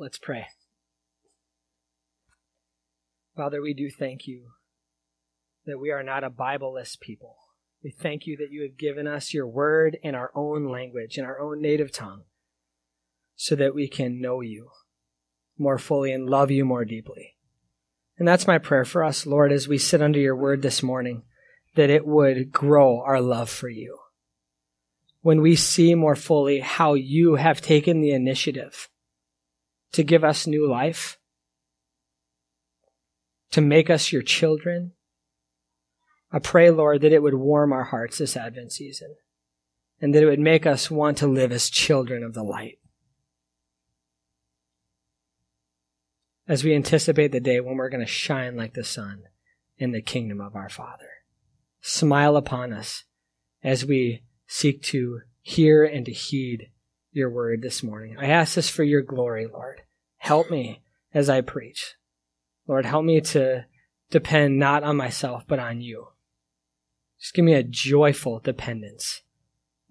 Let's pray. Father, we do thank you that we are not a Bibleless people. We thank you that you have given us your word in our own language, in our own native tongue, so that we can know you more fully and love you more deeply. And that's my prayer for us, Lord, as we sit under your word this morning, that it would grow our love for you. When we see more fully how you have taken the initiative to give us new life, to make us your children, I pray, Lord, that it would warm our hearts this Advent season and that it would make us want to live as children of the light. As we anticipate the day when we're going to shine like the sun in the kingdom of our Father. Smile upon us as we seek to hear and to heed your word this morning. I ask this for your glory, Lord. Help me as I preach. Lord, help me to depend not on myself, but on you. Just give me a joyful dependence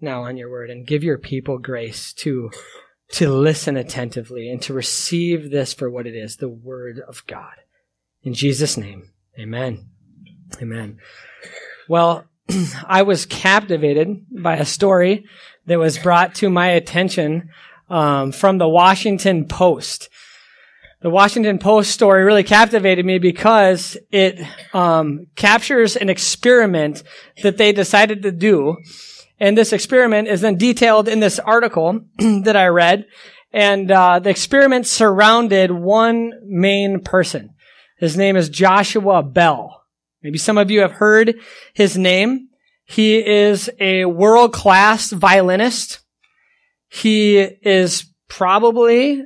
now on your word and give your people grace to, to listen attentively and to receive this for what it is, the word of God. In Jesus' name, amen. Amen. Well, I was captivated by a story that was brought to my attention um, from the Washington Post the Washington Post story really captivated me because it um, captures an experiment that they decided to do. And this experiment is then detailed in this article that I read. And uh, the experiment surrounded one main person. His name is Joshua Bell. Maybe some of you have heard his name. He is a world-class violinist. He is probably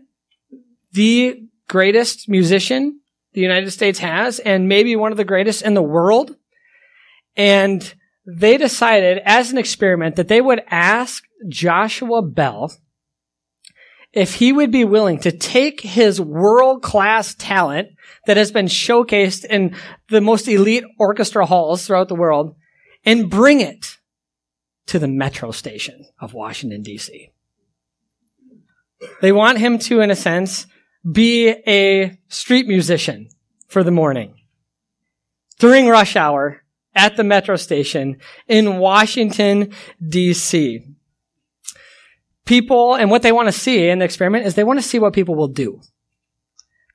the greatest musician the United States has and maybe one of the greatest in the world. And they decided as an experiment that they would ask Joshua Bell if he would be willing to take his world class talent that has been showcased in the most elite orchestra halls throughout the world and bring it to the metro station of Washington DC. They want him to, in a sense, be a street musician for the morning during rush hour at the metro station in Washington, D.C. People and what they want to see in the experiment is they want to see what people will do.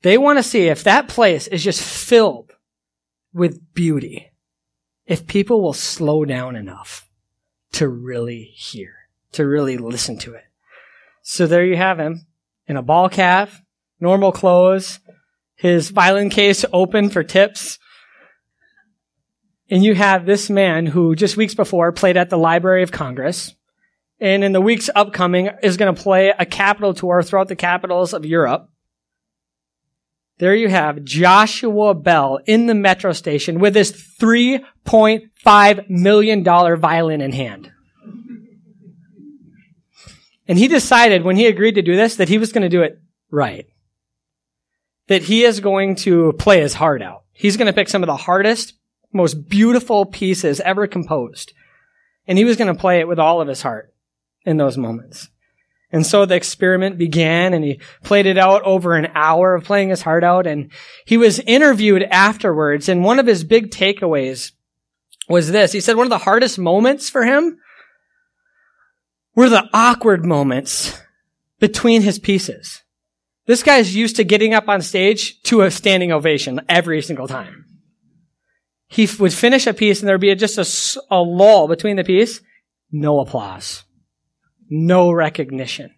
They want to see if that place is just filled with beauty, if people will slow down enough to really hear, to really listen to it. So there you have him in a ball cap, normal clothes, his violin case open for tips. And you have this man who just weeks before played at the Library of Congress. And in the weeks upcoming is going to play a capital tour throughout the capitals of Europe. There you have Joshua Bell in the metro station with his $3.5 million violin in hand. And he decided when he agreed to do this that he was going to do it right that he is going to play his heart out. He's going to pick some of the hardest, most beautiful pieces ever composed. And he was going to play it with all of his heart in those moments. And so the experiment began and he played it out over an hour of playing his heart out. And he was interviewed afterwards. And one of his big takeaways was this. He said one of the hardest moments for him were the awkward moments between his pieces. This guy's used to getting up on stage to a standing ovation every single time. He would finish a piece and there'd be just a, a lull between the piece. No applause. No recognition.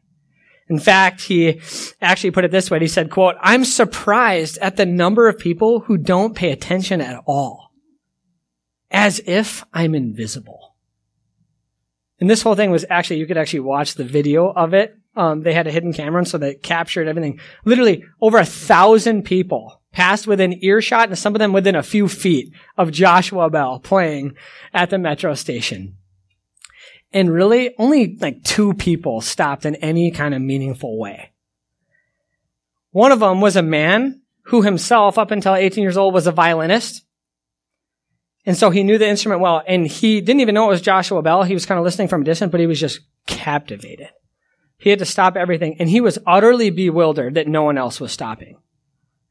In fact, he actually put it this way. He said, quote, I'm surprised at the number of people who don't pay attention at all. As if I'm invisible. And this whole thing was actually, you could actually watch the video of it um, they had a hidden camera, and so they captured everything. Literally, over a thousand people passed within earshot, and some of them within a few feet of Joshua Bell playing at the metro station. And really, only like two people stopped in any kind of meaningful way. One of them was a man who himself, up until 18 years old, was a violinist. And so he knew the instrument well, and he didn't even know it was Joshua Bell. He was kind of listening from a distance, but he was just captivated He had to stop everything. And he was utterly bewildered that no one else was stopping.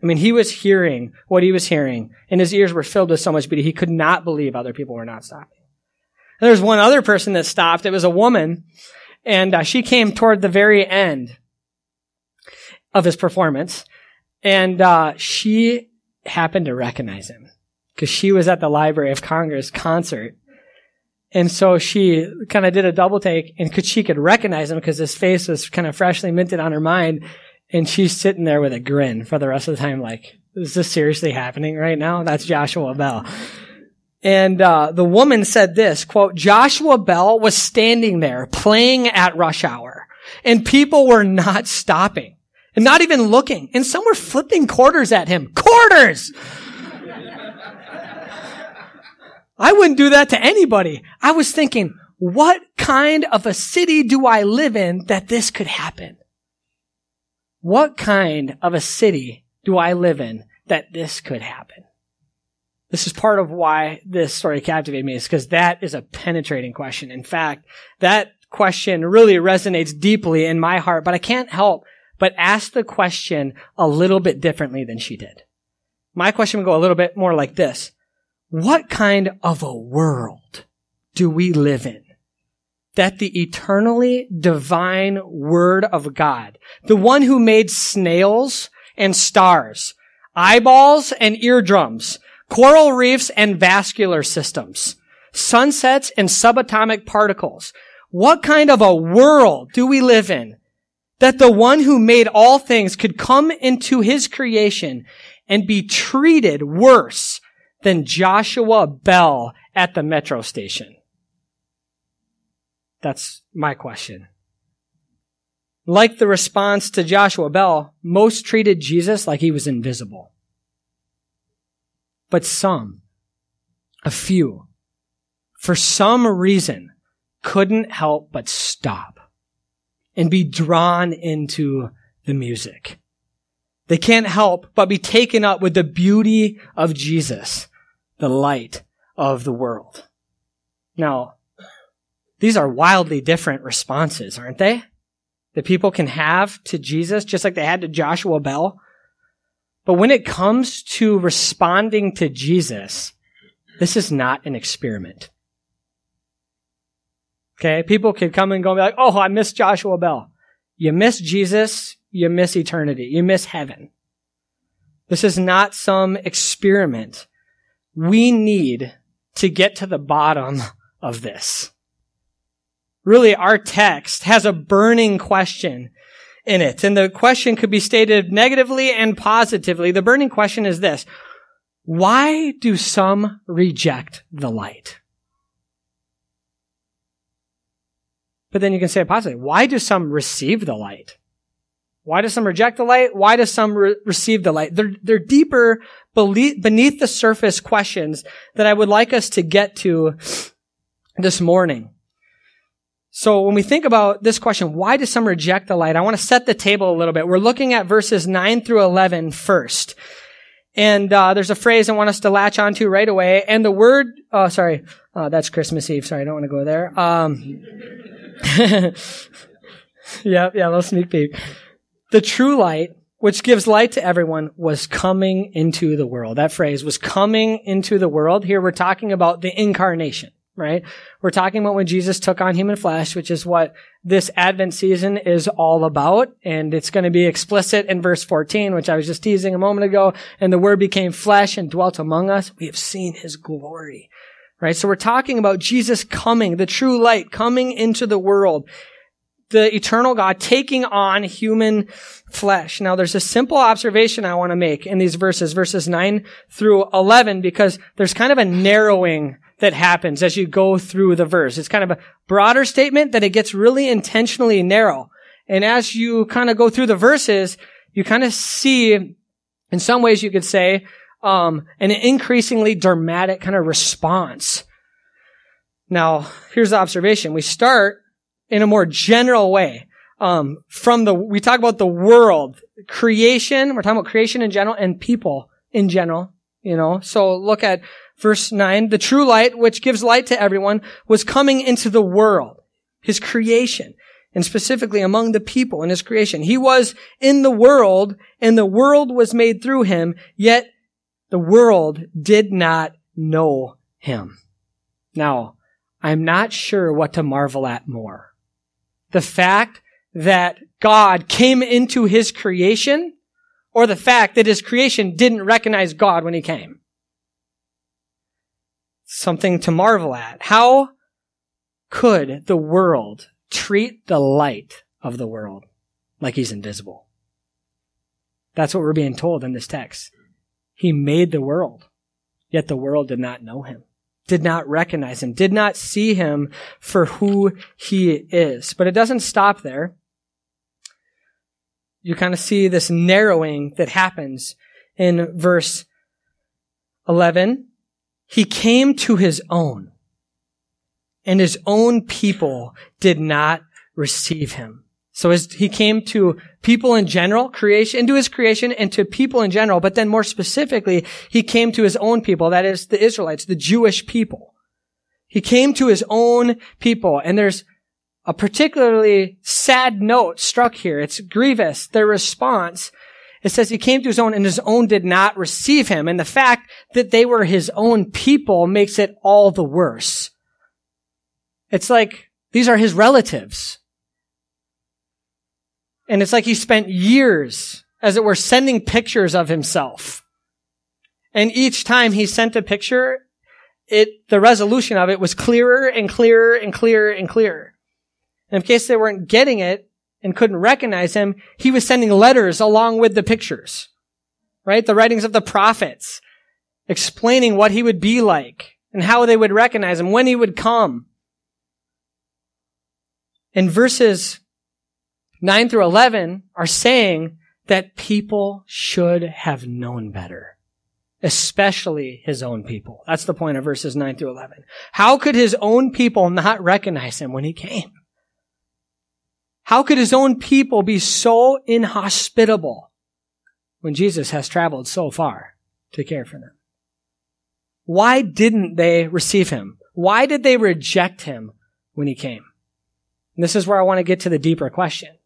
I mean, he was hearing what he was hearing, and his ears were filled with so much beauty, he could not believe other people were not stopping. And there was one other person that stopped. It was a woman, and uh, she came toward the very end of his performance, and uh, she happened to recognize him because she was at the Library of Congress concert. And so she kind of did a double take and could, she could recognize him because his face was kind of freshly minted on her mind. And she's sitting there with a grin for the rest of the time, like, is this seriously happening right now? That's Joshua Bell. And uh, the woman said this, quote, Joshua Bell was standing there playing at rush hour, and people were not stopping and not even looking. And some were flipping quarters at him. Quarters! I wouldn't do that to anybody. I was thinking, what kind of a city do I live in that this could happen? What kind of a city do I live in that this could happen? This is part of why this story captivated me is because that is a penetrating question. In fact, that question really resonates deeply in my heart, but I can't help but ask the question a little bit differently than she did. My question would go a little bit more like this. What kind of a world do we live in? That the eternally divine word of God, the one who made snails and stars, eyeballs and eardrums, coral reefs and vascular systems, sunsets and subatomic particles. What kind of a world do we live in that the one who made all things could come into his creation and be treated worse than Joshua Bell at the metro station? That's my question. Like the response to Joshua Bell, most treated Jesus like he was invisible. But some, a few, for some reason, couldn't help but stop and be drawn into the music. They can't help but be taken up with the beauty of Jesus, the light of the world. Now, these are wildly different responses, aren't they? That people can have to Jesus, just like they had to Joshua Bell. But when it comes to responding to Jesus, this is not an experiment. Okay, people could come and go and be like, oh, I miss Joshua Bell. You miss Jesus, you miss eternity, you miss heaven. This is not some experiment. We need to get to the bottom of this. Really, our text has a burning question in it. And the question could be stated negatively and positively. The burning question is this. Why do some reject the light? But then you can say it positively. Why do some receive the light? Why do some reject the light? Why do some re- receive the light? They're, they're deeper beneath the surface questions that I would like us to get to this morning. So when we think about this question, why do some reject the light? I want to set the table a little bit. We're looking at verses 9 through 11 first. And uh, there's a phrase I want us to latch onto right away. And the word, oh, sorry, uh, that's Christmas Eve. Sorry, I don't want to go there. Um, yeah, yeah, little sneak peek. The true light, which gives light to everyone, was coming into the world. That phrase was coming into the world. Here we're talking about the incarnation, right? We're talking about when Jesus took on human flesh, which is what this Advent season is all about. And it's going to be explicit in verse 14, which I was just teasing a moment ago. And the word became flesh and dwelt among us. We have seen his glory Right? So we're talking about Jesus coming, the true light coming into the world. The eternal God taking on human flesh. Now there's a simple observation I want to make in these verses, verses 9 through 11, because there's kind of a narrowing that happens as you go through the verse. It's kind of a broader statement that it gets really intentionally narrow. And as you kind of go through the verses, you kind of see, in some ways you could say, um, an increasingly dramatic kind of response. Now, here's the observation. We start in a more general way. Um, from the, we talk about the world, creation, we're talking about creation in general and people in general, you know. So look at verse 9. The true light, which gives light to everyone, was coming into the world, his creation. and specifically among the people in his creation. He was in the world and the world was made through him, yet the world did not know him. Now, I'm not sure what to marvel at more. The fact that God came into his creation or the fact that his creation didn't recognize God when he came. Something to marvel at. How could the world treat the light of the world like he's invisible? That's what we're being told in this text. He made the world, yet the world did not know him did not recognize him, did not see him for who he is. But it doesn't stop there. You kind of see this narrowing that happens in verse 11. He came to his own, and his own people did not receive him. So as he came to people in general, creation, into his creation and to people in general, but then more specifically, he came to his own people, that is the Israelites, the Jewish people. He came to his own people, and there's a particularly sad note struck here. It's grievous, their response. It says he came to his own and his own did not receive him. And the fact that they were his own people makes it all the worse. It's like these are his relatives. And it's like he spent years, as it were, sending pictures of himself. And each time he sent a picture, it, the resolution of it was clearer and clearer and clearer and clearer. And in case they weren't getting it and couldn't recognize him, he was sending letters along with the pictures. Right? The writings of the prophets explaining what he would be like and how they would recognize him, when he would come. And verses 9 through 11 are saying that people should have known better, especially his own people. That's the point of verses 9 through 11. How could his own people not recognize him when he came? How could his own people be so inhospitable when Jesus has traveled so far to care for them? Why didn't they receive him? Why did they reject him when he came? And this is where I want to get to the deeper question.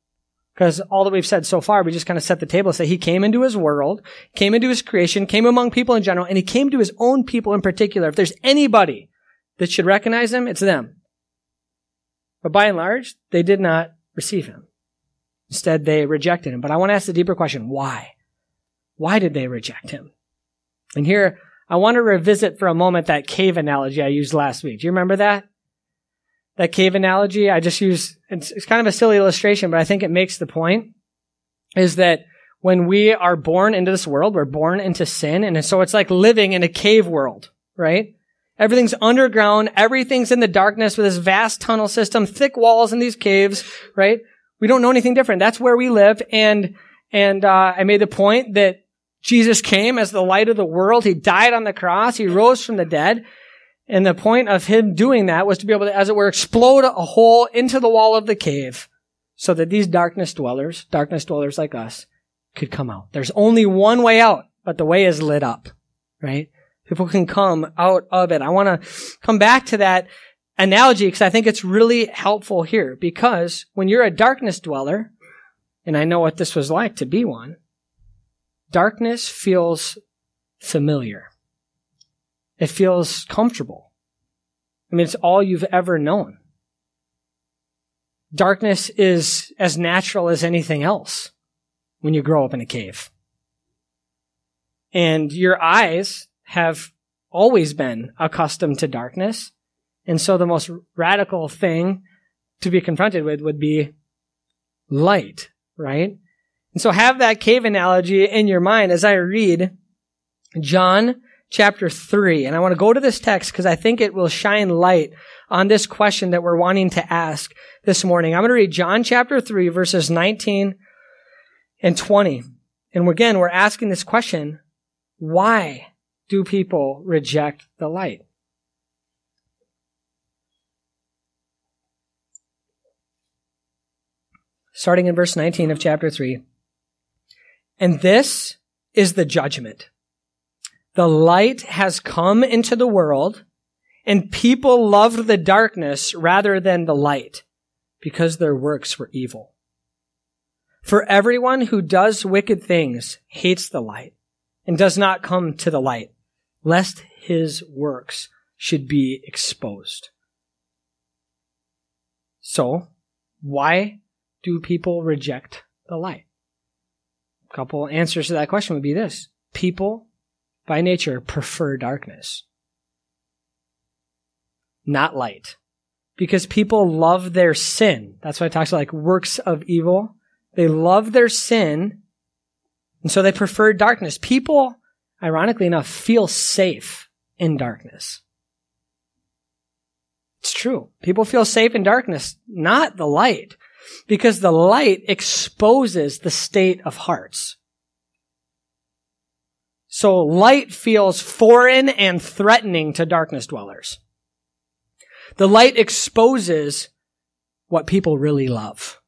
Because all that we've said so far, we just kind of set the table say he came into his world, came into his creation, came among people in general, and he came to his own people in particular. If there's anybody that should recognize him, it's them. But by and large, they did not receive him. Instead, they rejected him. But I want to ask the deeper question, why? Why did they reject him? And here, I want to revisit for a moment that cave analogy I used last week. Do you remember that? that cave analogy, I just use, it's, it's kind of a silly illustration, but I think it makes the point, is that when we are born into this world, we're born into sin, and so it's like living in a cave world, right? Everything's underground, everything's in the darkness with this vast tunnel system, thick walls in these caves, right? We don't know anything different. That's where we live, and, and, uh, I made the point that Jesus came as the light of the world. He died on the cross. He rose from the dead. And the point of him doing that was to be able to, as it were, explode a hole into the wall of the cave so that these darkness dwellers, darkness dwellers like us, could come out. There's only one way out, but the way is lit up, right? People can come out of it. I want to come back to that analogy because I think it's really helpful here because when you're a darkness dweller, and I know what this was like to be one, darkness feels familiar. It feels comfortable. I mean, it's all you've ever known. Darkness is as natural as anything else when you grow up in a cave. And your eyes have always been accustomed to darkness. And so the most radical thing to be confronted with would be light, right? And so have that cave analogy in your mind as I read John chapter 3. And I want to go to this text because I think it will shine light on this question that we're wanting to ask this morning. I'm going to read John chapter 3, verses 19 and 20. And again, we're asking this question why do people reject the light? Starting in verse 19 of chapter 3. And this is the judgment. The light has come into the world and people loved the darkness rather than the light because their works were evil. For everyone who does wicked things hates the light and does not come to the light, lest his works should be exposed. So, why do people reject the light? A couple answers to that question would be this. People, by nature, prefer darkness, not light. Because people love their sin. That's why it talks about like works of evil. They love their sin, and so they prefer darkness. People, ironically enough, feel safe in darkness. It's true. People feel safe in darkness, not the light, because the light exposes the state of hearts. So light feels foreign and threatening to darkness dwellers. The light exposes what people really love.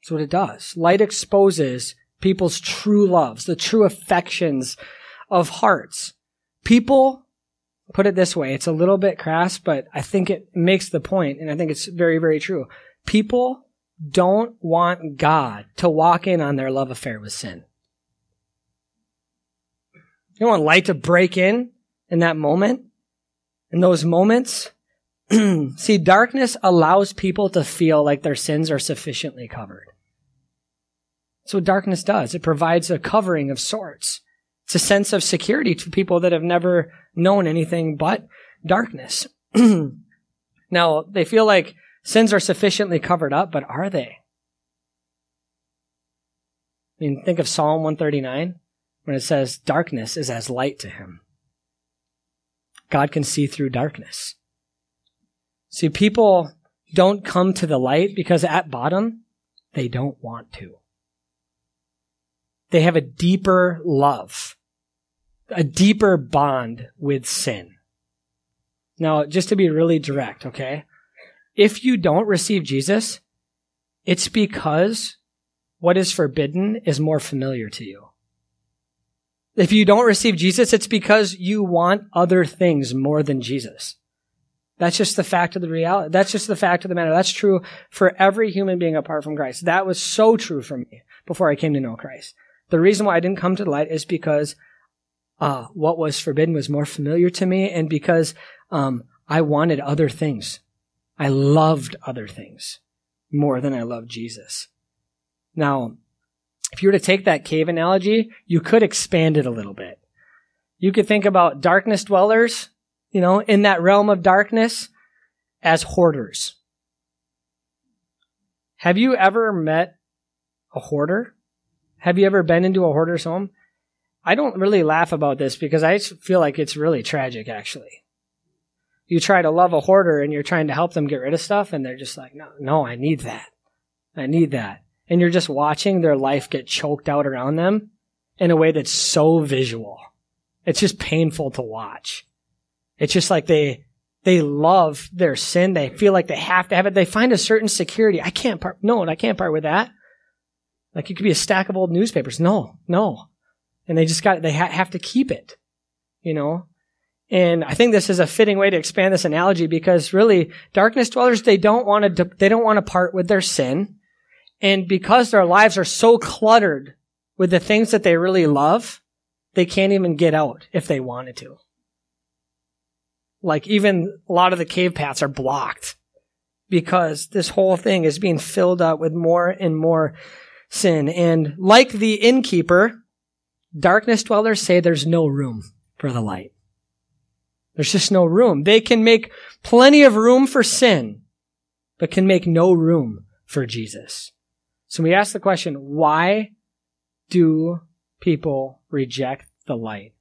That's what it does. Light exposes people's true loves, the true affections of hearts. People put it this way. It's a little bit crass, but I think it makes the point, and I think it's very, very true. People don't want God to walk in on their love affair with sin. You want light to break in in that moment, in those moments. See, darkness allows people to feel like their sins are sufficiently covered. That's what darkness does. It provides a covering of sorts. It's a sense of security to people that have never known anything but darkness. now, they feel like sins are sufficiently covered up, but are they? I mean, think of Psalm 139 when it says, Darkness is as light to him. God can see through darkness. See, people don't come to the light because at bottom, they don't want to. They have a deeper love, a deeper bond with sin. Now, just to be really direct, okay? If you don't receive Jesus, it's because what is forbidden is more familiar to you. If you don't receive Jesus, it's because you want other things more than Jesus. That's just the fact of the reality. That's just the fact of the matter. That's true for every human being apart from Christ. That was so true for me before I came to know Christ. The reason why I didn't come to the light is because uh, what was forbidden was more familiar to me, and because um, I wanted other things. I loved other things more than I loved Jesus. Now, if you were to take that cave analogy, you could expand it a little bit. You could think about darkness dwellers, you know, in that realm of darkness as hoarders. Have you ever met a hoarder? Have you ever been into a hoarder's home? I don't really laugh about this because I feel like it's really tragic, actually. You try to love a hoarder and you're trying to help them get rid of stuff, and they're just like, no, no, I need that. I need that. And you're just watching their life get choked out around them in a way that's so visual. It's just painful to watch. It's just like they, they love their sin. They feel like they have to have it. They find a certain security. I can't part, no, I can't part with that. Like it could be a stack of old newspapers. No, no. And they just got, they ha- have to keep it, you know? And I think this is a fitting way to expand this analogy because really darkness dwellers, they don't want to, they don't want to part with their sin. And because their lives are so cluttered with the things that they really love, they can't even get out if they wanted to. Like even a lot of the cave paths are blocked because this whole thing is being filled up with more and more sin. And like the innkeeper, darkness dwellers say there's no room for the light. There's just no room. They can make plenty of room for sin, but can make no room for Jesus. So we ask the question, why do people reject the light?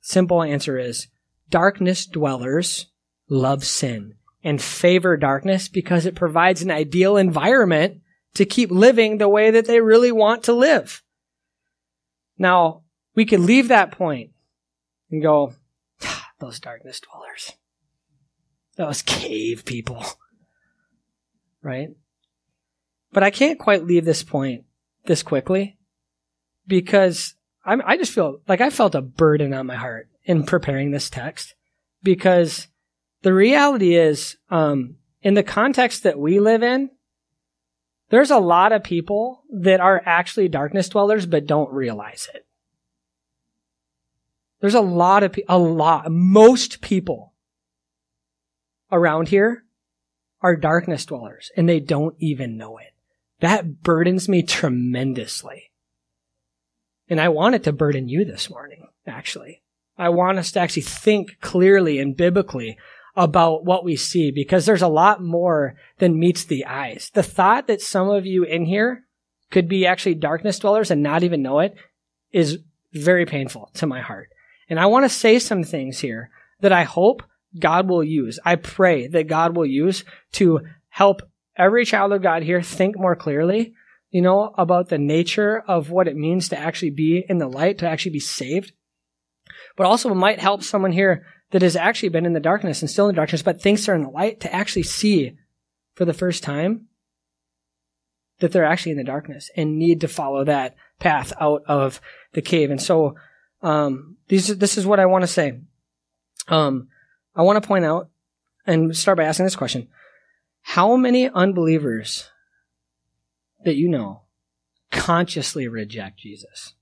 Simple answer is darkness dwellers love sin and favor darkness because it provides an ideal environment to keep living the way that they really want to live. Now, we could leave that point and go, ah, those darkness dwellers, those cave people, right? But I can't quite leave this point this quickly because I'm, I just feel like I felt a burden on my heart in preparing this text because the reality is, um, in the context that we live in, there's a lot of people that are actually darkness dwellers but don't realize it. There's a lot of, a lot, most people around here are darkness dwellers and they don't even know it. That burdens me tremendously. And I want it to burden you this morning, actually. I want us to actually think clearly and biblically about what we see because there's a lot more than meets the eyes. The thought that some of you in here could be actually darkness dwellers and not even know it is very painful to my heart. And I want to say some things here that I hope God will use. I pray that God will use to help every child of God here think more clearly, you know, about the nature of what it means to actually be in the light, to actually be saved. But also it might help someone here that has actually been in the darkness and still in the darkness, but thinks they're in the light to actually see for the first time that they're actually in the darkness and need to follow that path out of the cave. And so, um, these, this is what I want to say. Um, I want to point out and start by asking this question. How many unbelievers that you know consciously reject Jesus?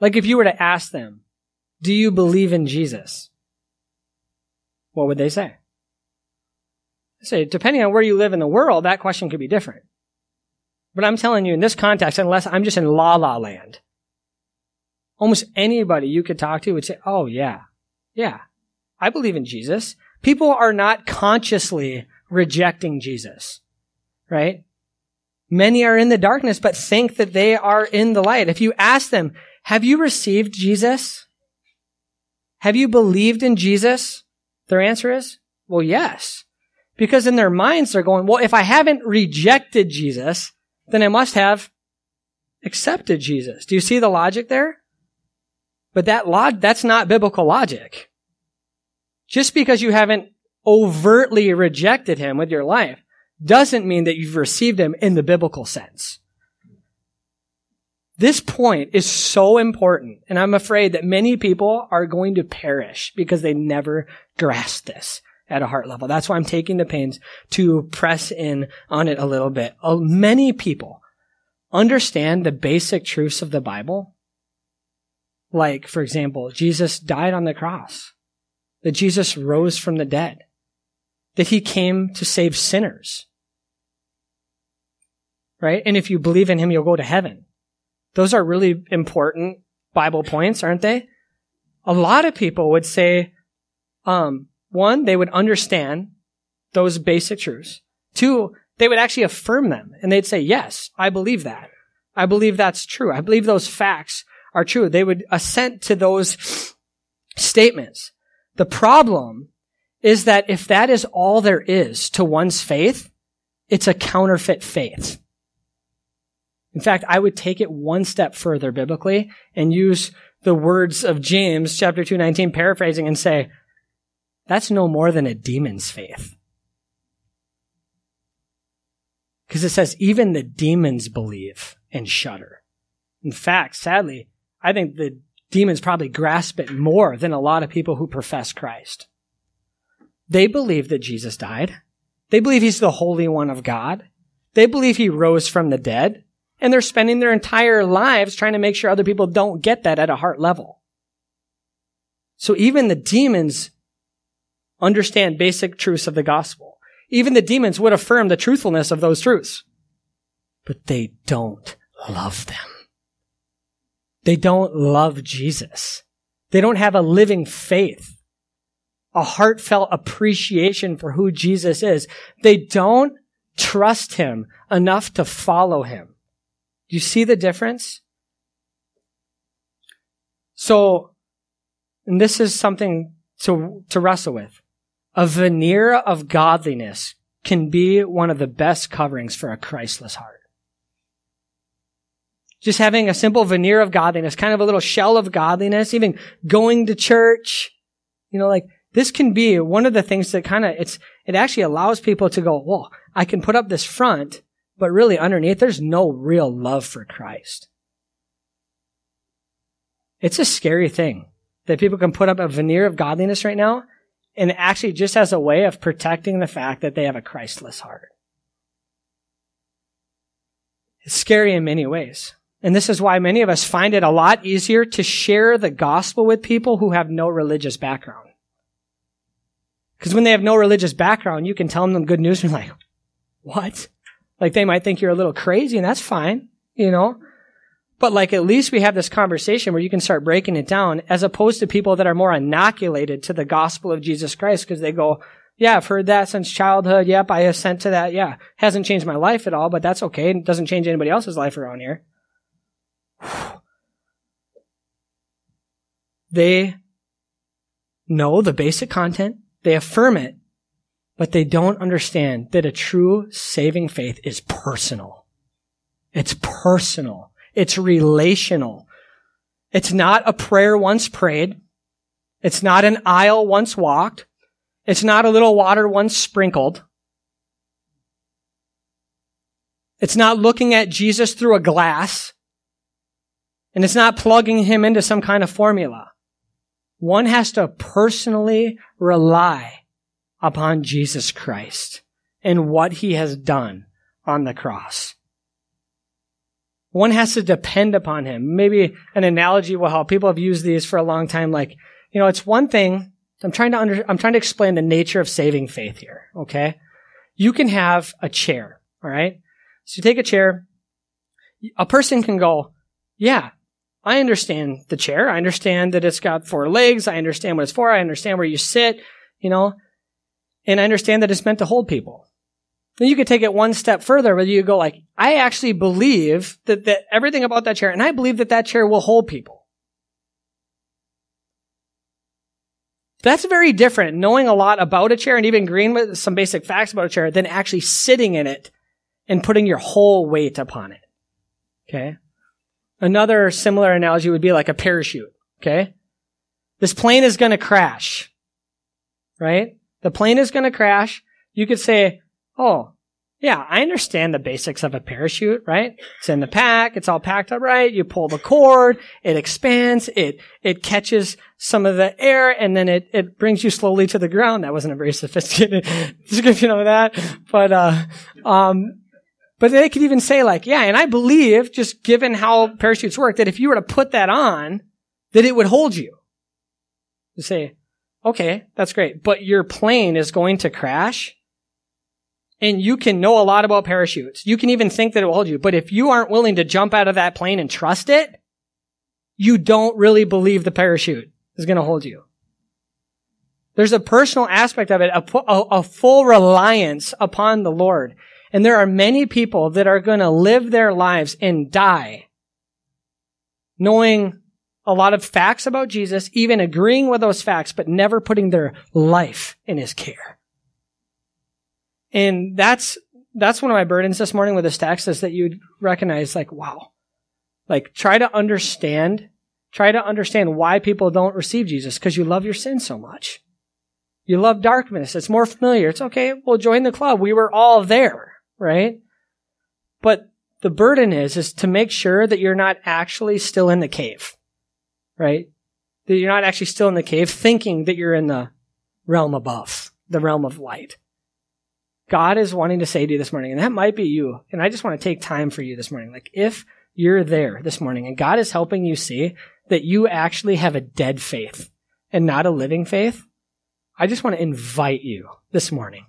Like if you were to ask them, do you believe in Jesus? What would they say? say, depending on where you live in the world, that question could be different. But I'm telling you in this context, unless I'm just in la la land, almost anybody you could talk to would say, oh yeah, yeah, I believe in Jesus. People are not consciously rejecting Jesus, right? Many are in the darkness, but think that they are in the light. If you ask them, have you received Jesus? Have you believed in Jesus? Their answer is, well, yes. Because in their minds, they're going, well, if I haven't rejected Jesus, then I must have accepted Jesus. Do you see the logic there? But that log, that's not biblical logic. Just because you haven't overtly rejected him with your life doesn't mean that you've received him in the biblical sense. This point is so important, and I'm afraid that many people are going to perish because they never grasp this at a heart level. That's why I'm taking the pains to press in on it a little bit. Uh, many people understand the basic truths of the Bible. Like, for example, Jesus died on the cross, that Jesus rose from the dead, that he came to save sinners. Right? And if you believe in him, you'll go to heaven. Those are really important Bible points, aren't they? A lot of people would say, um, one, they would understand those basic truths. Two, they would actually affirm them and they'd say, yes, I believe that. I believe that's true. I believe those facts are true. They would assent to those statements. The problem is that if that is all there is to one's faith, it's a counterfeit faith. In fact, I would take it one step further biblically and use the words of James chapter 219 paraphrasing and say, that's no more than a demon's faith. Because it says even the demons believe and shudder. In fact, sadly, I think the demons probably grasp it more than a lot of people who profess Christ. They believe that Jesus died. They believe he's the Holy One of God. They believe he rose from the dead. And they're spending their entire lives trying to make sure other people don't get that at a heart level. So even the demons understand basic truths of the gospel. Even the demons would affirm the truthfulness of those truths. But they don't love them. They don't love Jesus. They don't have a living faith, a heartfelt appreciation for who Jesus is. They don't trust him enough to follow him. Do you see the difference? So, and this is something to, to wrestle with. A veneer of godliness can be one of the best coverings for a Christless heart. Just having a simple veneer of godliness, kind of a little shell of godliness, even going to church, you know, like this can be one of the things that kind of, it's, it actually allows people to go, well, I can put up this front, but really underneath there's no real love for Christ. It's a scary thing that people can put up a veneer of godliness right now and actually just as a way of protecting the fact that they have a Christless heart. It's scary in many ways. And this is why many of us find it a lot easier to share the gospel with people who have no religious background. Because when they have no religious background, you can tell them good news and you're like, what? Like they might think you're a little crazy and that's fine, you know? But like at least we have this conversation where you can start breaking it down as opposed to people that are more inoculated to the gospel of Jesus Christ because they go, yeah, I've heard that since childhood. Yep, I assent to that. Yeah, hasn't changed my life at all, but that's okay. It doesn't change anybody else's life around here. They know the basic content, they affirm it, but they don't understand that a true saving faith is personal. It's personal. It's relational. It's not a prayer once prayed. It's not an aisle once walked. It's not a little water once sprinkled. It's not looking at Jesus through a glass. And it's not plugging him into some kind of formula. One has to personally rely upon Jesus Christ and what he has done on the cross. One has to depend upon him. Maybe an analogy will help. People have used these for a long time. Like, you know, it's one thing. I'm trying to under, I'm trying to explain the nature of saving faith here. Okay. You can have a chair. All right. So you take a chair. A person can go, yeah, I understand the chair. I understand that it's got four legs. I understand what it's for. I understand where you sit, you know, and I understand that it's meant to hold people. Then you could take it one step further where you go like, I actually believe that, that everything about that chair, and I believe that that chair will hold people. That's very different, knowing a lot about a chair and even agreeing with some basic facts about a chair than actually sitting in it and putting your whole weight upon it. Okay? Another similar analogy would be like a parachute. Okay. This plane is going to crash, right? The plane is going to crash. You could say, Oh, yeah, I understand the basics of a parachute, right? It's in the pack. It's all packed up right. You pull the cord. It expands. It, it catches some of the air and then it, it brings you slowly to the ground. That wasn't a very sophisticated description of that. But, uh, um, but they could even say like, yeah, and I believe, just given how parachutes work, that if you were to put that on, that it would hold you. You say, okay, that's great, but your plane is going to crash. And you can know a lot about parachutes. You can even think that it will hold you. But if you aren't willing to jump out of that plane and trust it, you don't really believe the parachute is going to hold you. There's a personal aspect of it, a, a, full reliance upon the Lord. And there are many people that are going to live their lives and die knowing a lot of facts about Jesus, even agreeing with those facts, but never putting their life in his care. And that's, that's one of my burdens this morning with this text is that you'd recognize like, wow, like try to understand, try to understand why people don't receive Jesus because you love your sin so much. You love darkness. It's more familiar. It's okay. We'll join the club. We were all there right? But the burden is, is to make sure that you're not actually still in the cave, right? That you're not actually still in the cave thinking that you're in the realm above, the realm of light. God is wanting to say to you this morning, and that might be you, and I just want to take time for you this morning. Like if you're there this morning and God is helping you see that you actually have a dead faith and not a living faith, I just want to invite you this morning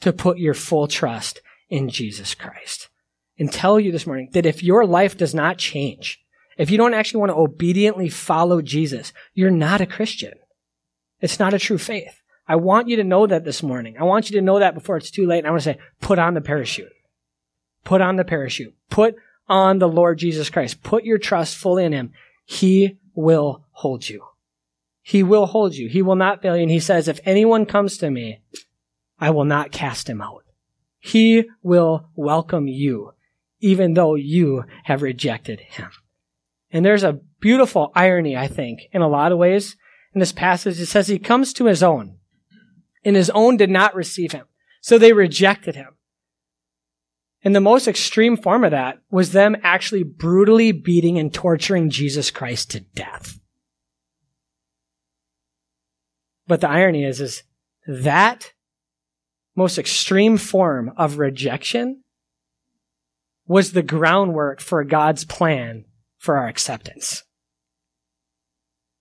to put your full trust in Jesus Christ. And tell you this morning that if your life does not change, if you don't actually want to obediently follow Jesus, you're not a Christian. It's not a true faith. I want you to know that this morning. I want you to know that before it's too late. And I want to say, put on the parachute. Put on the parachute. Put on the Lord Jesus Christ. Put your trust fully in Him. He will hold you. He will hold you. He will not fail you. And He says, if anyone comes to me, I will not cast him out. He will welcome you, even though you have rejected him. And there's a beautiful irony, I think, in a lot of ways in this passage. It says he comes to his own, and his own did not receive him. So they rejected him. And the most extreme form of that was them actually brutally beating and torturing Jesus Christ to death. But the irony is, is that most extreme form of rejection was the groundwork for God's plan for our acceptance.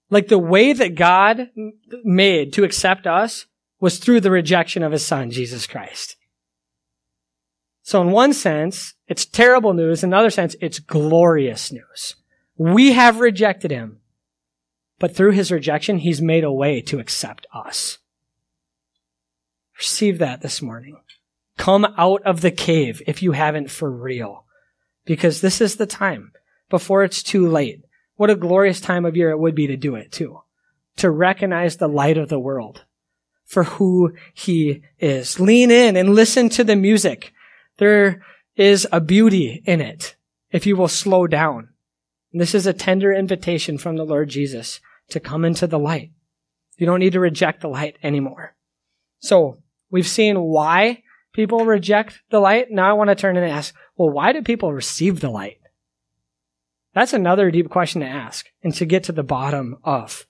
Like the way that God made to accept us was through the rejection of his son, Jesus Christ. So in one sense, it's terrible news. In another sense, it's glorious news. We have rejected him, but through his rejection, he's made a way to accept us. Receive that this morning. Come out of the cave if you haven't for real, because this is the time before it's too late. What a glorious time of year it would be to do it too. To recognize the light of the world for who he is. Lean in and listen to the music. There is a beauty in it if you will slow down. And this is a tender invitation from the Lord Jesus to come into the light. You don't need to reject the light anymore. So we've seen why people reject the light. Now I want to turn and ask, well, why do people receive the light? That's another deep question to ask and to get to the bottom of.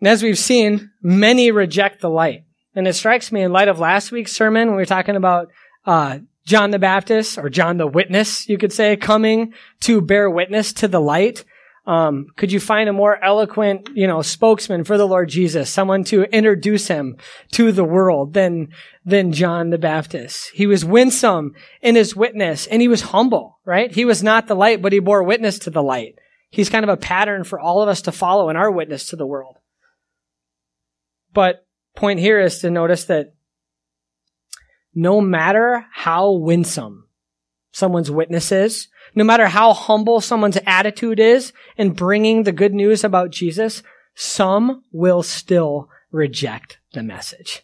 And as we've seen, many reject the light. And it strikes me in light of last week's sermon when we were talking about uh, John the Baptist or John the Witness, you could say, coming to bear witness to the light. Um, could you find a more eloquent, you know, spokesman for the Lord Jesus, someone to introduce him to the world than, than John the Baptist? He was winsome in his witness and he was humble, right? He was not the light, but he bore witness to the light. He's kind of a pattern for all of us to follow in our witness to the world. But point here is to notice that no matter how winsome someone's witness is, no matter how humble someone's attitude is in bringing the good news about Jesus, some will still reject the message.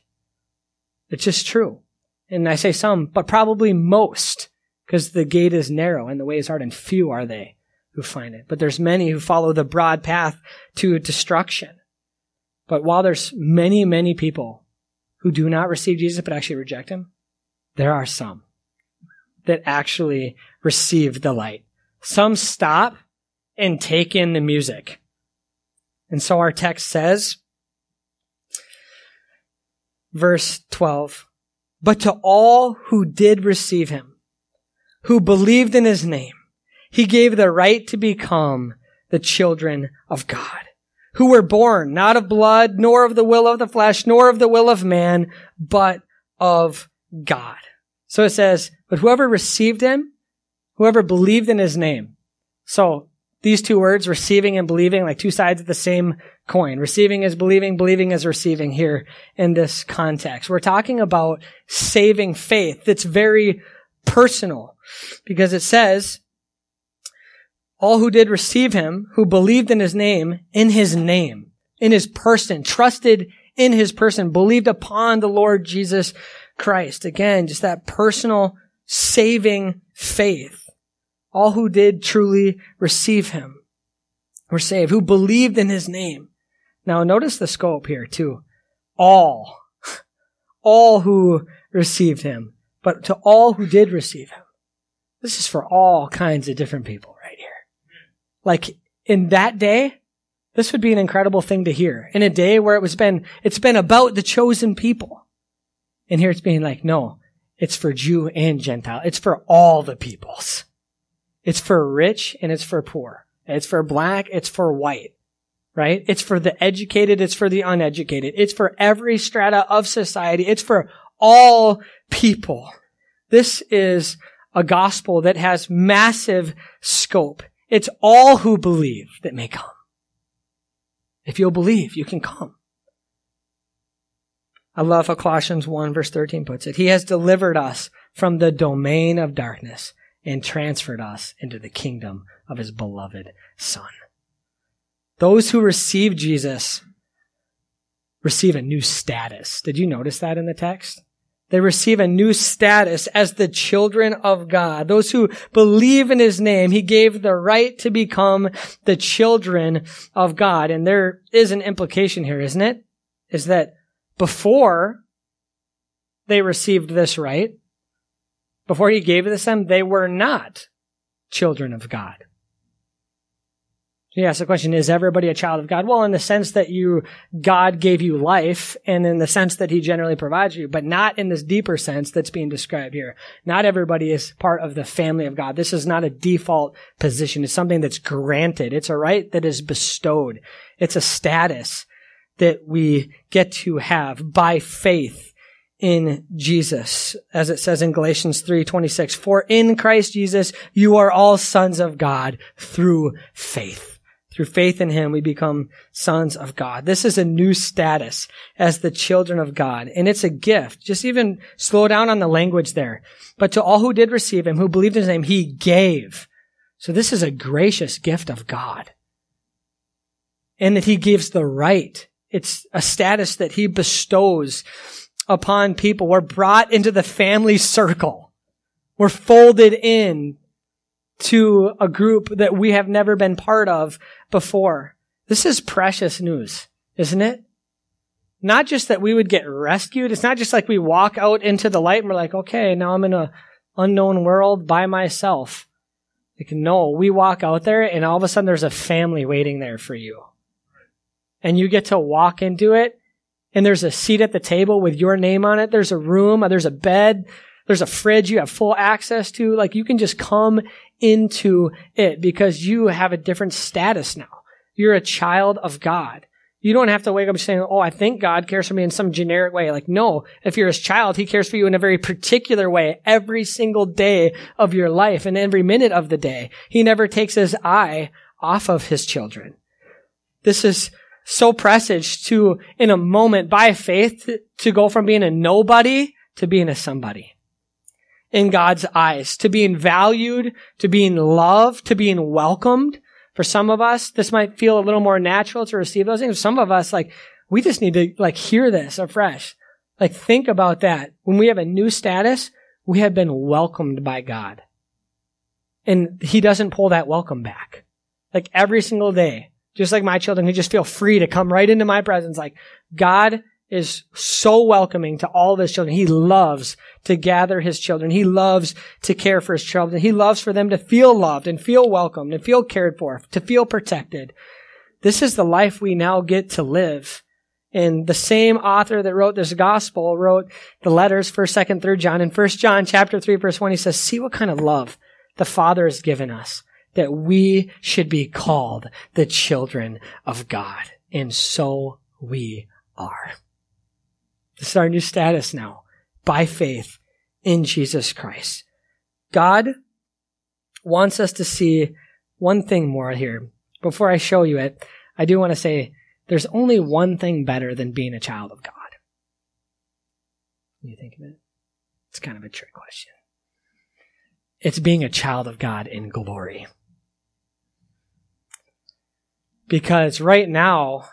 It's just true. And I say some, but probably most, because the gate is narrow and the way is hard, and few are they who find it. But there's many who follow the broad path to destruction. But while there's many, many people who do not receive Jesus but actually reject him, there are some that actually receive the light. Some stop and take in the music. And so our text says, verse 12, but to all who did receive him, who believed in his name, he gave the right to become the children of God, who were born not of blood, nor of the will of the flesh, nor of the will of man, but of God. So it says, but whoever received him, whoever believed in his name. So these two words, receiving and believing, like two sides of the same coin. Receiving is believing, believing is receiving here in this context. We're talking about saving faith that's very personal because it says, all who did receive him, who believed in his name, in his name, in his person, trusted in his person, believed upon the Lord Jesus Christ. Again, just that personal saving faith. All who did truly receive him were saved, who believed in his name. Now notice the scope here too. All. All who received him. But to all who did receive him. This is for all kinds of different people right here. Like in that day, this would be an incredible thing to hear. In a day where it was been, it's been about the chosen people. And here it's being like, no, it's for Jew and Gentile. It's for all the peoples. It's for rich and it's for poor. It's for black. It's for white. Right? It's for the educated. It's for the uneducated. It's for every strata of society. It's for all people. This is a gospel that has massive scope. It's all who believe that may come. If you'll believe, you can come. I love how Colossians 1 verse 13 puts it. He has delivered us from the domain of darkness and transferred us into the kingdom of his beloved son. Those who receive Jesus receive a new status. Did you notice that in the text? They receive a new status as the children of God. Those who believe in his name, he gave the right to become the children of God. And there is an implication here, isn't it? Is that before they received this right, before he gave this them, they were not children of God. You ask the question, is everybody a child of God? Well, in the sense that you, God gave you life and in the sense that he generally provides you, but not in this deeper sense that's being described here. Not everybody is part of the family of God. This is not a default position. It's something that's granted. It's a right that is bestowed. It's a status that we get to have by faith in Jesus, as it says in Galatians 3:26, for in Christ Jesus you are all sons of God through faith. Through faith in him, we become sons of God. This is a new status as the children of God, and it's a gift. Just even slow down on the language there. But to all who did receive him, who believed in his name, he gave. So this is a gracious gift of God. And that he gives the right. It's a status that he bestows upon people. We're brought into the family circle. We're folded in to a group that we have never been part of before. This is precious news, isn't it? Not just that we would get rescued. It's not just like we walk out into the light and we're like, okay, now I'm in a unknown world by myself. Like, no, we walk out there and all of a sudden there's a family waiting there for you. And you get to walk into it and there's a seat at the table with your name on it. There's a room, uh, there's a bed, there's a fridge you have full access to. Like you can just come into it because you have a different status now. You're a child of God. You don't have to wake up saying, Oh, I think God cares for me in some generic way. Like, no, if you're his child, he cares for you in a very particular way every single day of your life and every minute of the day. He never takes his eye off of his children. This is so presaged to, in a moment, by faith, to, to go from being a nobody to being a somebody in God's eyes, to being valued, to being loved, to being welcomed. For some of us, this might feel a little more natural to receive those things. For Some of us, like, we just need to, like, hear this afresh. Like, think about that. When we have a new status, we have been welcomed by God. And He doesn't pull that welcome back. Like, every single day, just like my children who just feel free to come right into my presence, like, God is so welcoming to all of his children. He loves to gather his children. He loves to care for his children. He loves for them to feel loved and feel welcomed and feel cared for, to feel protected. This is the life we now get to live. And the same author that wrote this gospel wrote the letters, 1st, 2nd, 3rd John. In 1st John chapter 3, verse 1, he says, see what kind of love the Father has given us, that we should be called the children of God. And so we are. This is our new status now by faith in Jesus Christ. God wants us to see one thing more here. Before I show you it, I do want to say there's only one thing better than being a child of God. You think of it? It's kind of a trick question. It's being a child of God in glory. Because right now,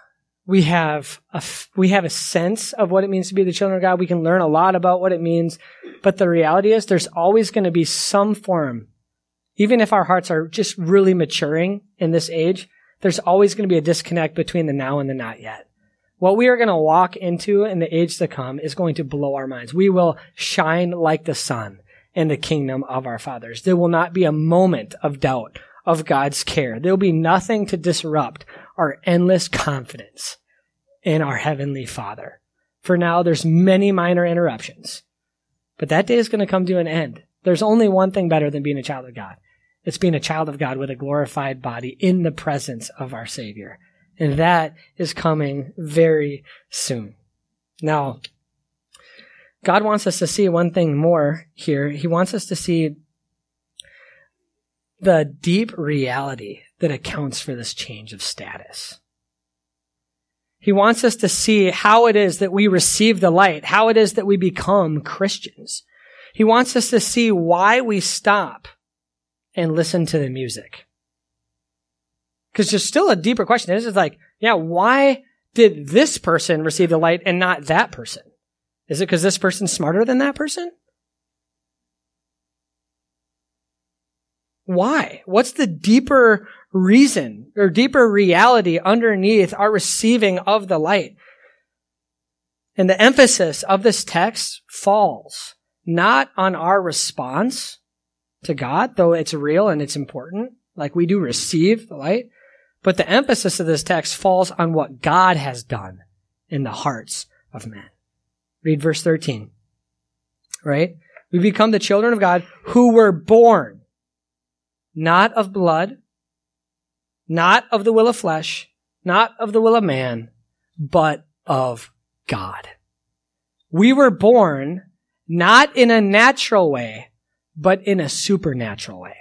we have a we have a sense of what it means to be the children of God. We can learn a lot about what it means, but the reality is there's always going to be some form even if our hearts are just really maturing in this age, there's always going to be a disconnect between the now and the not yet. What we are going to walk into in the age to come is going to blow our minds. We will shine like the sun in the kingdom of our fathers. There will not be a moment of doubt of God's care. There will be nothing to disrupt our endless confidence in our heavenly Father. For now, there's many minor interruptions, but that day is going to come to an end. There's only one thing better than being a child of God. It's being a child of God with a glorified body in the presence of our Savior. And that is coming very soon. Now, God wants us to see one thing more here. He wants us to see the deep reality that accounts for this change of status. He wants us to see how it is that we receive the light, how it is that we become Christians. He wants us to see why we stop and listen to the music. Because there's still a deeper question. This is like, yeah, why did this person receive the light and not that person? Is it because this person's smarter than that person? Why? What's the deeper reason or deeper reality underneath our receiving of the light? And the emphasis of this text falls not on our response to God, though it's real and it's important, like we do receive the light, But the emphasis of this text falls on what God has done in the hearts of men. Read verse 13. Right? We become the children of God who were born not of blood, not of the will of flesh, not of the will of man, but of God. We were born not in a natural way, but in a supernatural way.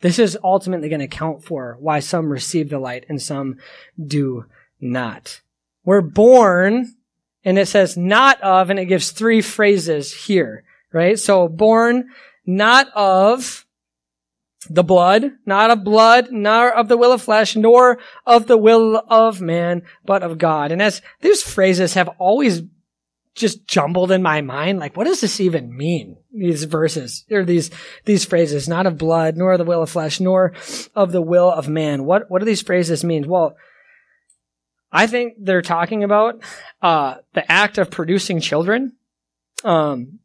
This is ultimately going to count for why some receive the light and some do not. We're born, and it says not of, and it gives three phrases here, right? So born not of the blood, not of blood, nor of the will of flesh, nor of the will of man, but of God. And as these phrases have always just jumbled in my mind, like, what does this even mean? These verses, or these, these phrases, not of blood, nor of the will of flesh, nor of the will of man. What, what do these phrases mean? Well, I think they're talking about, uh, the act of producing children. Um,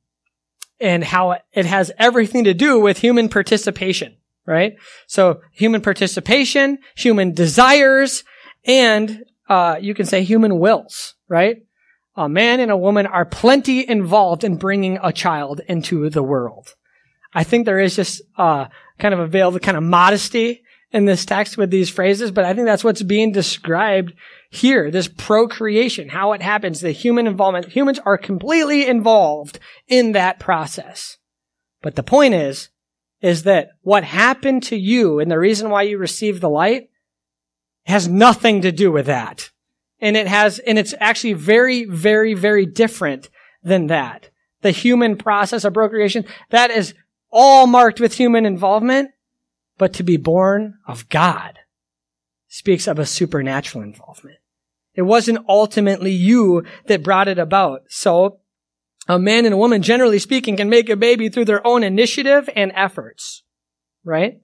and how it has everything to do with human participation right? So human participation, human desires, and uh, you can say human wills, right? A man and a woman are plenty involved in bringing a child into the world. I think there is just uh, kind of a veiled kind of modesty in this text with these phrases, but I think that's what's being described here. This procreation, how it happens, the human involvement. Humans are completely involved in that process. But the point is, is that what happened to you and the reason why you received the light has nothing to do with that. And it has, and it's actually very, very, very different than that. The human process of procreation, that is all marked with human involvement, but to be born of God speaks of a supernatural involvement. It wasn't ultimately you that brought it about. So a man and a woman, generally speaking, can make a baby through their own initiative and efforts, right?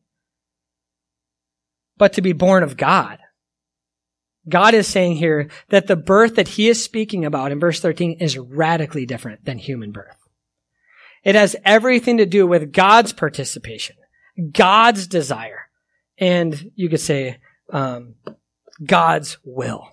But to be born of God. God is saying here that the birth that he is speaking about in verse 13 is radically different than human birth. It has everything to do with God's participation, God's desire, and you could say, um, God's will.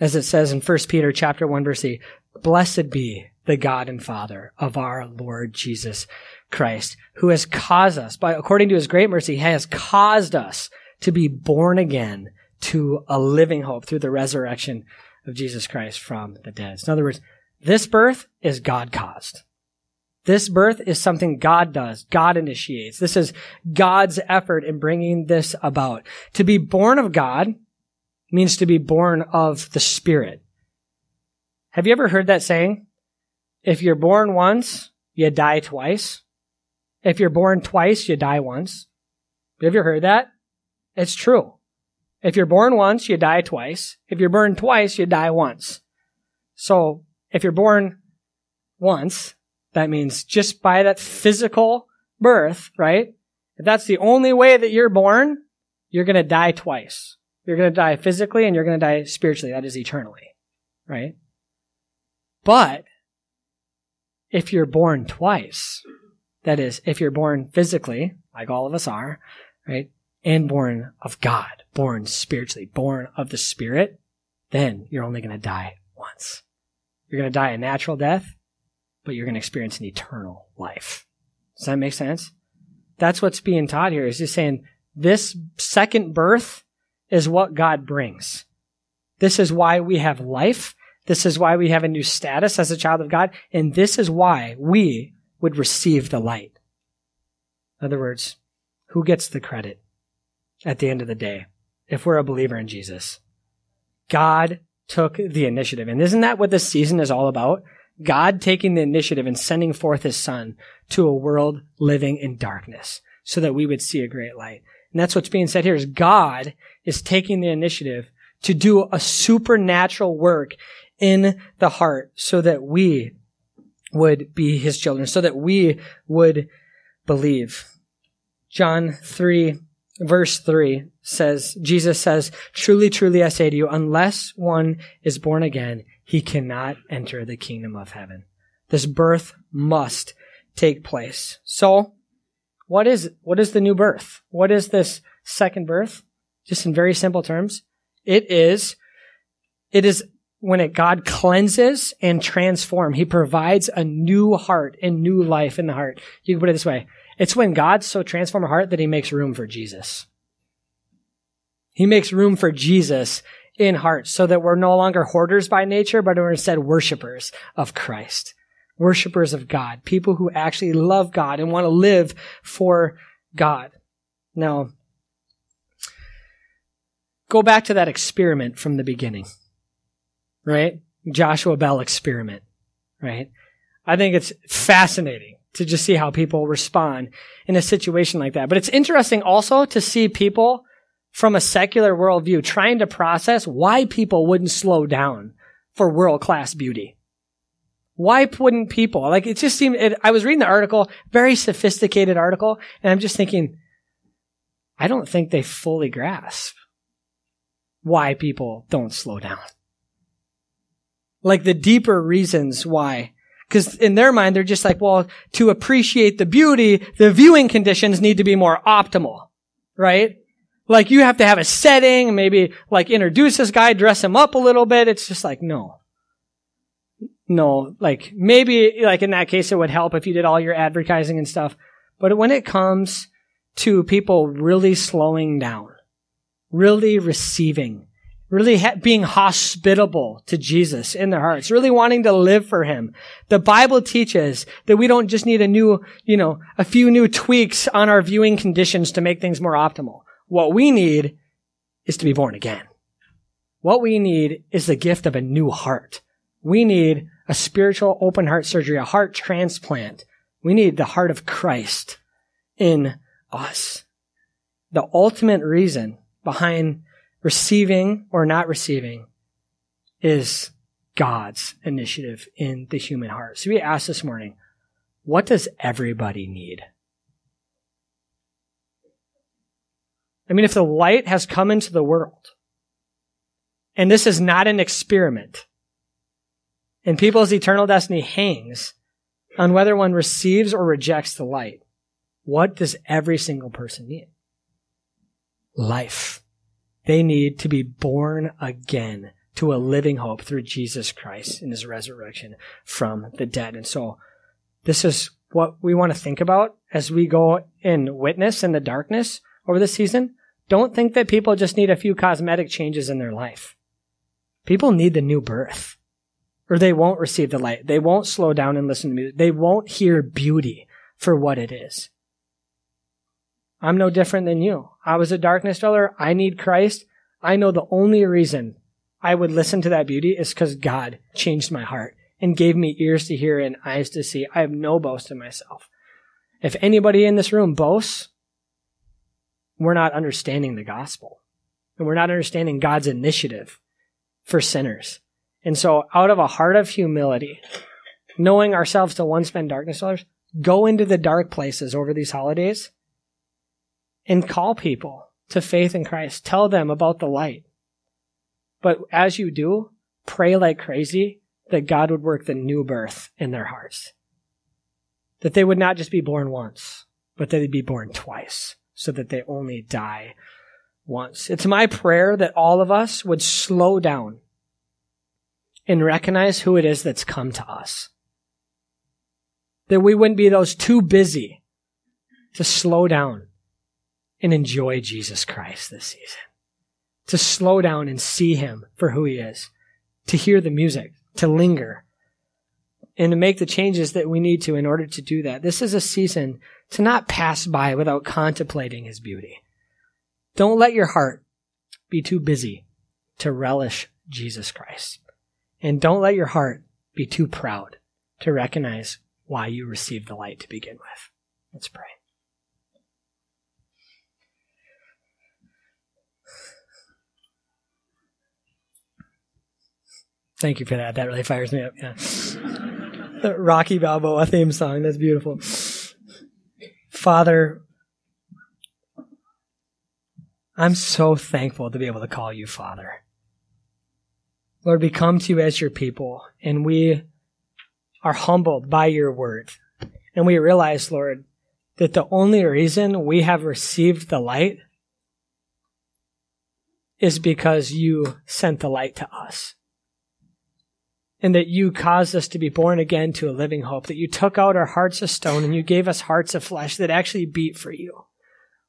As it says in 1 Peter chapter 1 verse 8, Blessed be the God and Father of our Lord Jesus Christ, who has caused us, by according to his great mercy, has caused us to be born again to a living hope through the resurrection of Jesus Christ from the dead. In other words, this birth is God caused. This birth is something God does. God initiates. This is God's effort in bringing this about. To be born of God means to be born of the Spirit. Have you ever heard that saying? If you're born once, you die twice. If you're born twice, you die once. Have you heard that? It's true. If you're born once, you die twice. If you're born twice, you die once. So if you're born once, that means just by that physical birth, right? If that's the only way that you're born, you're going to die twice. You're going to die physically and you're going to die spiritually. That is eternally, right? But if you're born twice, that is, if you're born physically, like all of us are, right, and born of God, born spiritually, born of the Spirit, then you're only going to die once. You're going to die a natural death, but you're going to experience an eternal life. Does that make sense? That's what's being taught here is just saying this second birth is what God brings. This is why we have life. This is why we have a new status as a child of God, and this is why we would receive the light. In other words, who gets the credit at the end of the day if we're a believer in Jesus? God took the initiative. And isn't that what this season is all about? God taking the initiative and sending forth his son to a world living in darkness so that we would see a great light. And that's what's being said here is God is taking the initiative to do a supernatural work in the heart so that we would be his children, so that we would believe. John 3 verse 3 says, Jesus says, truly, truly, I say to you, unless one is born again, he cannot enter the kingdom of heaven. This birth must take place. So, what is, what is the new birth? What is this second birth? just in very simple terms, it is, it is when it, God cleanses and transforms, He provides a new heart and new life in the heart. You can put it this way. It's when God so transforms a heart that He makes room for Jesus. He makes room for Jesus in hearts so that we're no longer hoarders by nature, but we're instead worshipers of Christ. Worshippers of God. People who actually love God and want to live for God. Now, go back to that experiment from the beginning, right? Joshua Bell experiment, right? I think it's fascinating to just see how people respond in a situation like that. But it's interesting also to see people from a secular worldview trying to process why people wouldn't slow down for world class beauty. Why wouldn't people? Like it just seemed, it, I was reading the article, very sophisticated article, and I'm just thinking, I don't think they fully grasp why people don't slow down. Like the deeper reasons why. Because in their mind, they're just like, well, to appreciate the beauty, the viewing conditions need to be more optimal, right? Like you have to have a setting, maybe like introduce this guy, dress him up a little bit. It's just like, no. No, like maybe like in that case, it would help if you did all your advertising and stuff. But when it comes to people really slowing down, really receiving, really ha- being hospitable to Jesus in their hearts, really wanting to live for Him. The Bible teaches that we don't just need a new, you know, a few new tweaks on our viewing conditions to make things more optimal. What we need is to be born again. What we need is the gift of a new heart. We need a spiritual open heart surgery, a heart transplant. We need the heart of Christ in us. The ultimate reason behind receiving or not receiving is God's initiative in the human heart. So we asked this morning, what does everybody need? I mean, if the light has come into the world, and this is not an experiment, and people's eternal destiny hangs on whether one receives or rejects the light, what does every single person need? Life. They need to be born again to a living hope through Jesus Christ in his resurrection from the dead. And so this is what we want to think about as we go in witness in the darkness over the season. Don't think that people just need a few cosmetic changes in their life. People need the new birth or they won't receive the light. They won't slow down and listen to music. They won't hear beauty for what it is. I'm no different than you. I was a darkness dweller. I need Christ. I know the only reason I would listen to that beauty is because God changed my heart and gave me ears to hear and eyes to see. I have no boast in myself. If anybody in this room boasts, we're not understanding the gospel and we're not understanding God's initiative for sinners. And so out of a heart of humility, knowing ourselves to once been darkness dwellers, go into the dark places over these holidays and call people to faith in Christ. Tell them about the light. But as you do, pray like crazy that God would work the new birth in their hearts. That they would not just be born once, but that they'd be born twice so that they only die once. It's my prayer that all of us would slow down and recognize who it is that's come to us. That we wouldn't be those too busy to slow down and enjoy Jesus Christ this season. To slow down and see him for who he is. To hear the music, to linger, and to make the changes that we need to in order to do that. This is a season to not pass by without contemplating his beauty. Don't let your heart be too busy to relish Jesus Christ. And don't let your heart be too proud to recognize why you received the light to begin with. Let's pray. Thank you for that. That really fires me up. Yeah. Rocky Balboa theme song. That's beautiful. Father, I'm so thankful to be able to call you Father. Lord, we come to you as your people and we are humbled by your word. And we realize, Lord, that the only reason we have received the light is because you sent the light to us. And that you caused us to be born again to a living hope, that you took out our hearts of stone and you gave us hearts of flesh that actually beat for you.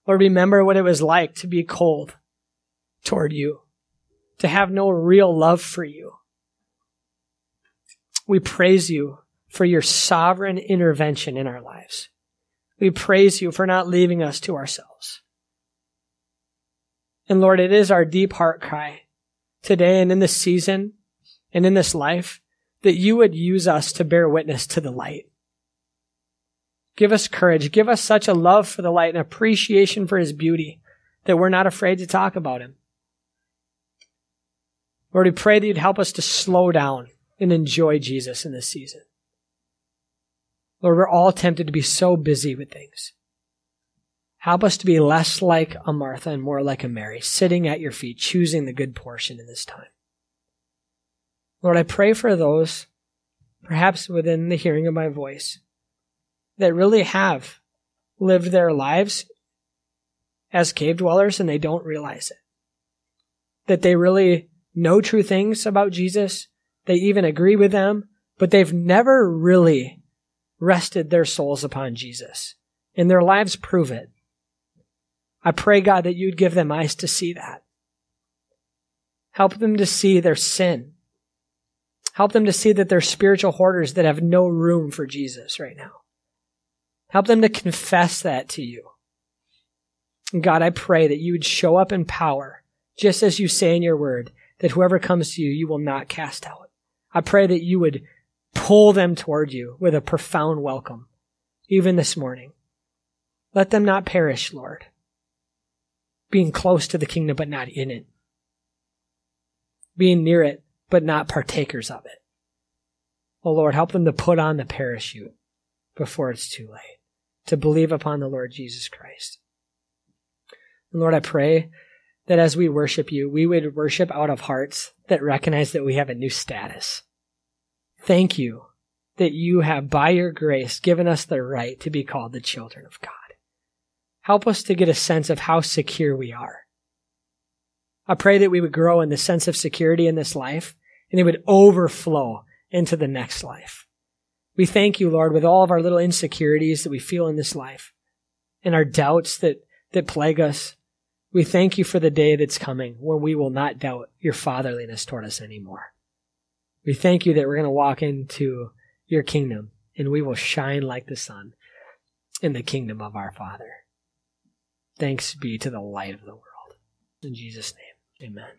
Lord, remember what it was like to be cold toward you, to have no real love for you. We praise you for your sovereign intervention in our lives. We praise you for not leaving us to ourselves. And Lord, it is our deep heart cry today and in this season and in this life that you would use us to bear witness to the light. Give us courage. Give us such a love for the light and appreciation for his beauty that we're not afraid to talk about him. Lord, we pray that you'd help us to slow down and enjoy Jesus in this season. Lord, we're all tempted to be so busy with things. Help us to be less like a Martha and more like a Mary, sitting at your feet, choosing the good portion in this time. Lord, I pray for those, perhaps within the hearing of my voice, that really have lived their lives as cave dwellers and they don't realize it. That they really know true things about Jesus, they even agree with them, but they've never really rested their souls upon Jesus. And their lives prove it. I pray, God, that you'd give them eyes to see that. Help them to see their sin. Help them to see that they're spiritual hoarders that have no room for Jesus right now. Help them to confess that to you. And God, I pray that you would show up in power, just as you say in your word, that whoever comes to you, you will not cast out. I pray that you would pull them toward you with a profound welcome, even this morning. Let them not perish, Lord, being close to the kingdom but not in it, being near it but not partakers of it. Oh Lord, help them to put on the parachute before it's too late, to believe upon the Lord Jesus Christ. And Lord, I pray that as we worship you, we would worship out of hearts that recognize that we have a new status Thank you that you have, by your grace, given us the right to be called the children of God. Help us to get a sense of how secure we are. I pray that we would grow in the sense of security in this life and it would overflow into the next life. We thank you, Lord, with all of our little insecurities that we feel in this life and our doubts that, that plague us. We thank you for the day that's coming when we will not doubt your fatherliness toward us anymore. We thank you that we're going to walk into your kingdom and we will shine like the sun in the kingdom of our Father. Thanks be to the light of the world. In Jesus' name, amen.